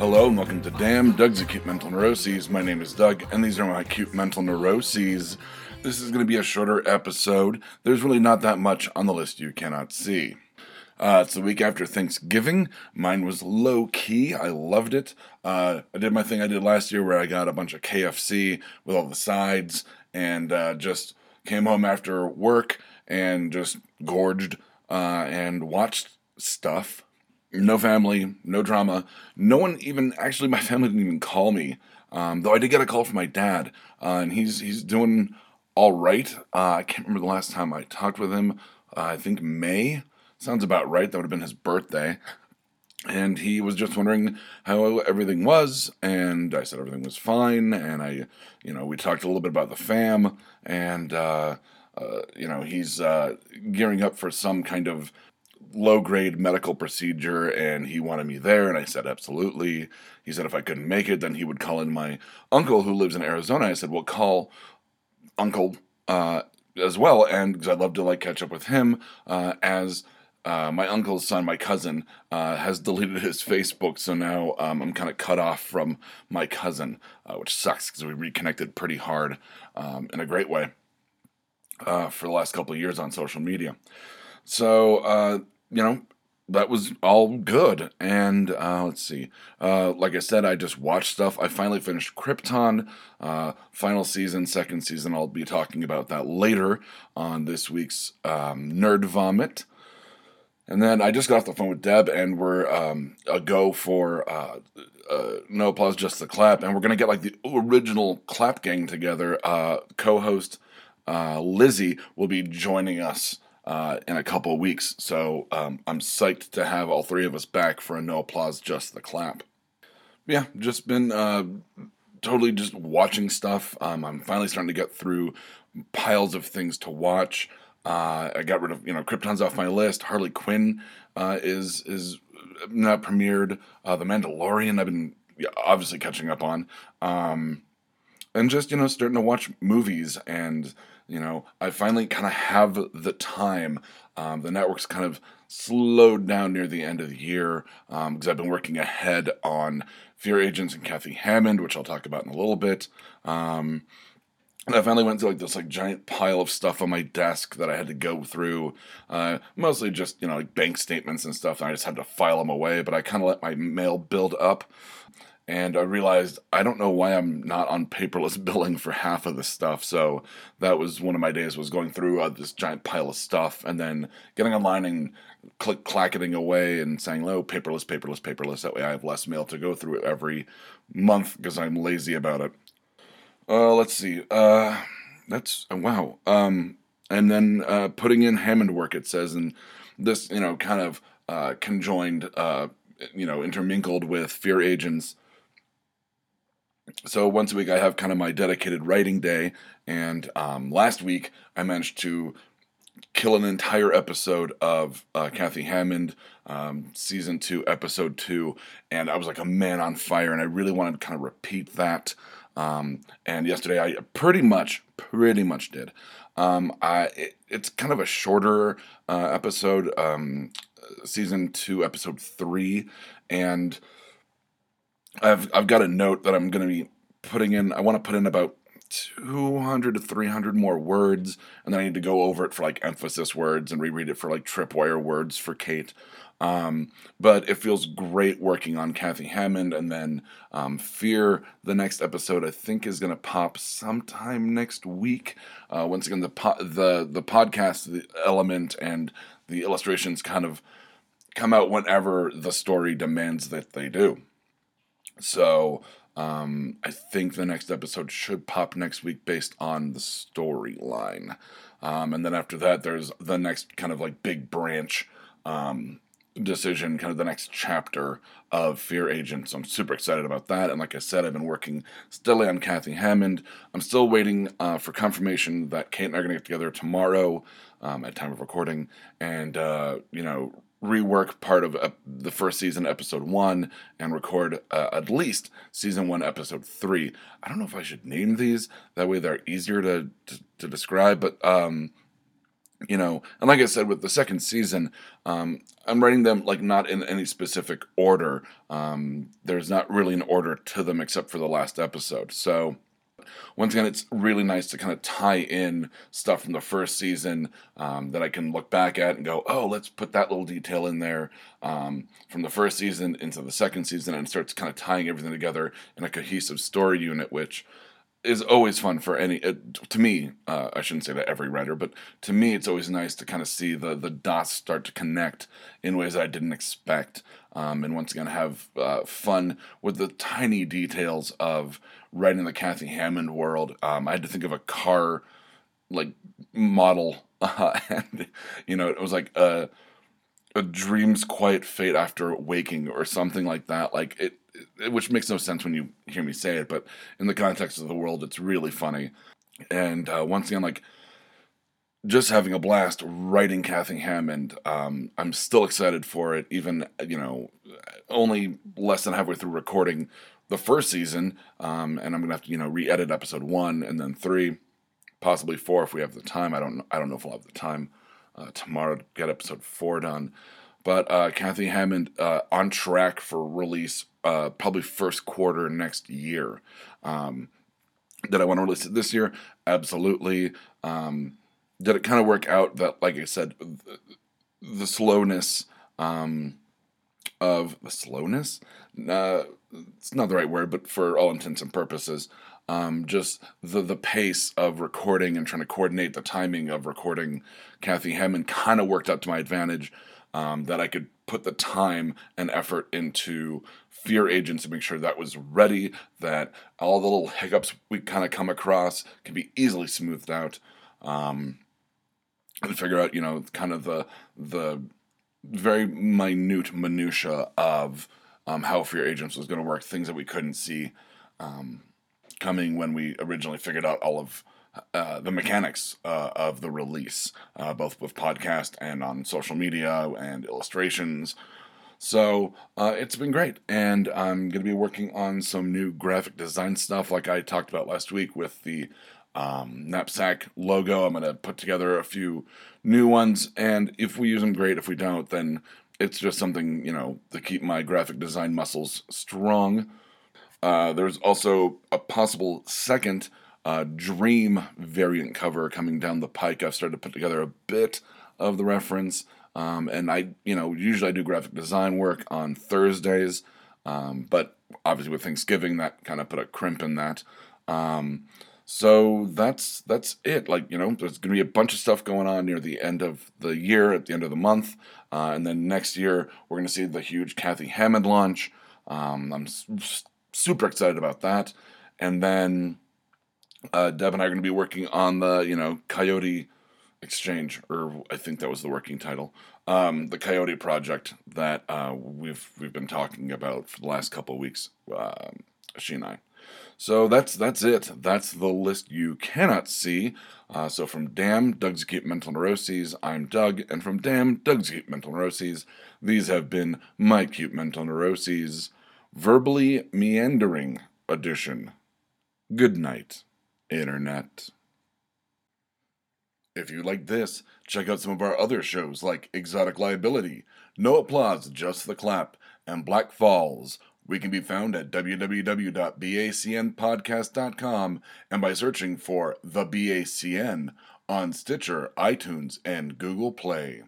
Hello and welcome to Damn Doug's Acute Mental Neuroses. My name is Doug, and these are my acute mental neuroses. This is going to be a shorter episode. There's really not that much on the list you cannot see. Uh, it's the week after Thanksgiving. Mine was low key. I loved it. Uh, I did my thing I did last year where I got a bunch of KFC with all the sides and uh, just came home after work and just gorged uh, and watched stuff. No family, no drama. No one even, actually, my family didn't even call me. Um, though I did get a call from my dad, uh, and he's he's doing all right. Uh, I can't remember the last time I talked with him. I think May Sounds about right. That would have been his birthday. And he was just wondering how everything was, and I said everything was fine. And I, you know, we talked a little bit about the fam, and uh, uh, you know, he's uh, gearing up for some kind of low grade medical procedure and he wanted me there and I said absolutely. He said if I couldn't make it then he would call in my uncle who lives in Arizona. I said, "Well, call uncle uh, as well and because I'd love to like catch up with him uh, as uh, my uncle's son, my cousin, uh, has deleted his Facebook, so now um, I'm kind of cut off from my cousin, uh, which sucks because we reconnected pretty hard um, in a great way uh, for the last couple of years on social media. So, uh, you know, that was all good. And uh, let's see. Uh, like I said, I just watched stuff. I finally finished Krypton, uh, final season, second season. I'll be talking about that later on this week's um, Nerd Vomit. And then I just got off the phone with Deb, and we're um, a go for uh, uh, No Applause, Just the Clap. And we're going to get like the original Clap Gang together. Uh, Co host Lizzie will be joining us uh, in a couple of weeks. So um, I'm psyched to have all three of us back for a No Applause, Just the Clap. Yeah, just been uh, totally just watching stuff. Um, I'm finally starting to get through piles of things to watch. Uh, I got rid of you know Krypton's off my list. Harley Quinn uh, is is not premiered. Uh, the Mandalorian I've been obviously catching up on, um, and just you know starting to watch movies and you know I finally kind of have the time. Um, the network's kind of slowed down near the end of the year because um, I've been working ahead on Fear Agents and Kathy Hammond, which I'll talk about in a little bit. Um, and I finally went through like this like giant pile of stuff on my desk that I had to go through. Uh, mostly just you know like bank statements and stuff. And I just had to file them away. But I kind of let my mail build up, and I realized I don't know why I'm not on paperless billing for half of this stuff. So that was one of my days was going through uh, this giant pile of stuff and then getting online and click clacketing away and saying, "Oh, paperless, paperless, paperless." That way, I have less mail to go through every month because I'm lazy about it. Uh, let's see. Uh, that's uh, wow. Um, and then uh, putting in Hammond work. It says, and this, you know, kind of uh, conjoined, uh, you know, intermingled with Fear Agents. So once a week, I have kind of my dedicated writing day, and um, last week I managed to kill an entire episode of uh, Kathy Hammond, um, season two, episode two, and I was like a man on fire, and I really wanted to kind of repeat that. Um, and yesterday I pretty much, pretty much did. Um, I, it, it's kind of a shorter uh, episode, um, season two, episode three, and I've I've got a note that I'm going to be putting in. I want to put in about 200 to 300 more words, and then I need to go over it for like emphasis words and reread it for like tripwire words for Kate. Um, but it feels great working on Kathy Hammond, and then um, Fear. The next episode I think is going to pop sometime next week. Uh, once again, the po- the the podcast the element and the illustrations kind of come out whenever the story demands that they do. So um, I think the next episode should pop next week based on the storyline. Um, and then after that, there's the next kind of like big branch um, decision, kind of the next chapter of Fear Agent. So I'm super excited about that. And like I said, I've been working steadily on Kathy Hammond. I'm still waiting uh, for confirmation that Kate and I are going to get together tomorrow um, at time of recording and, uh, you know, rework part of uh, the first season, episode one, and record uh, at least season one, episode three. I don't know if I should name these. That way they're easier to, to, to describe, but um, you know, and like I said, with the second season, um, I'm writing them like not in any specific order. Um, there's not really an order to them except for the last episode. So, once again, it's really nice to kind of tie in stuff from the first season um, that I can look back at and go, oh, let's put that little detail in there um, from the first season into the second season and starts kind of tying everything together in a cohesive story unit, which is always fun for any uh, to me uh, i shouldn't say that every writer but to me it's always nice to kind of see the the dots start to connect in ways i didn't expect um, and once again have uh, fun with the tiny details of writing the kathy hammond world um, i had to think of a car like model and you know it was like a a dream's quiet fate after waking or something like that like it which makes no sense when you hear me say it, but in the context of the world, it's really funny. And uh, once again, like just having a blast writing Kathy Hammond. Um, I'm still excited for it, even you know, only less than halfway through recording the first season, um, and I'm gonna have to you know re-edit episode one and then three, possibly four if we have the time. I don't I don't know if we'll have the time uh, tomorrow to get episode four done. But uh, Kathy Hammond uh, on track for release uh, probably first quarter next year. Um, did I want to release it this year? Absolutely. Um, did it kind of work out that, like I said, the, slowness um, of the slowness? Uh, it's not the right word, but for all intents and purposes, um, just the the pace of recording and trying to coordinate the timing of recording Kathy Hammond kind of worked out to my advantage um, that I could put the time and effort into fear agents to make sure that was ready, that all the little hiccups we kind of come across can be easily smoothed out, um, and figure out, you know, kind of the the very minute minutia of um, how fear agents was going to work, things that we couldn't see um, coming when we originally figured out all of uh, the mechanics uh, of the release, uh, both with podcast and on social media and illustrations. So uh, it's been great, and I'm going to be working on some new graphic design stuff, like I talked about last week with the um, knapsack logo. I'm going to put together a few new ones, and if we use them, great. If we don't, then it's just something you know to keep my graphic design muscles strong. Uh, there's also a possible second uh, Dream variant cover coming down the pike. I've started to put together a bit of the reference. Um, and I, you know, usually I do graphic design work on Thursdays, um, but obviously with Thanksgiving, that kind of put a crimp in that. Um, so that's that's it. Like you know, there's going to be a bunch of stuff going on near the end of the year, at the end of the month, uh, and then next year we're going to see the huge Kathy Hammond launch. Um, I'm s- super excited about that, and then uh, Deb and I are going to be working on the, you know, Coyote Exchange, or I think that was the working title, um, the Coyote project that uh, we've we've been talking about for the last couple of weeks, um, she and I. So that's that's it. That's the list you cannot see. Uh, so from Damn, Doug's Acute Mental Neuroses, I'm Doug, and from Damn, Doug's Acute Mental Neuroses, these have been my Acute Mental Neuroses, verbally meandering edition. Good night. Internet. If you like this, check out some of our other shows like Exotic Liability, No Applause, Just the Clap, and Black Falls. We can be found at www.bacnpodcast.com and by searching for The BACN on Stitcher, iTunes, and Google Play.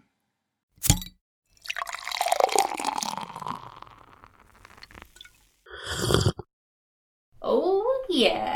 Oh, yeah.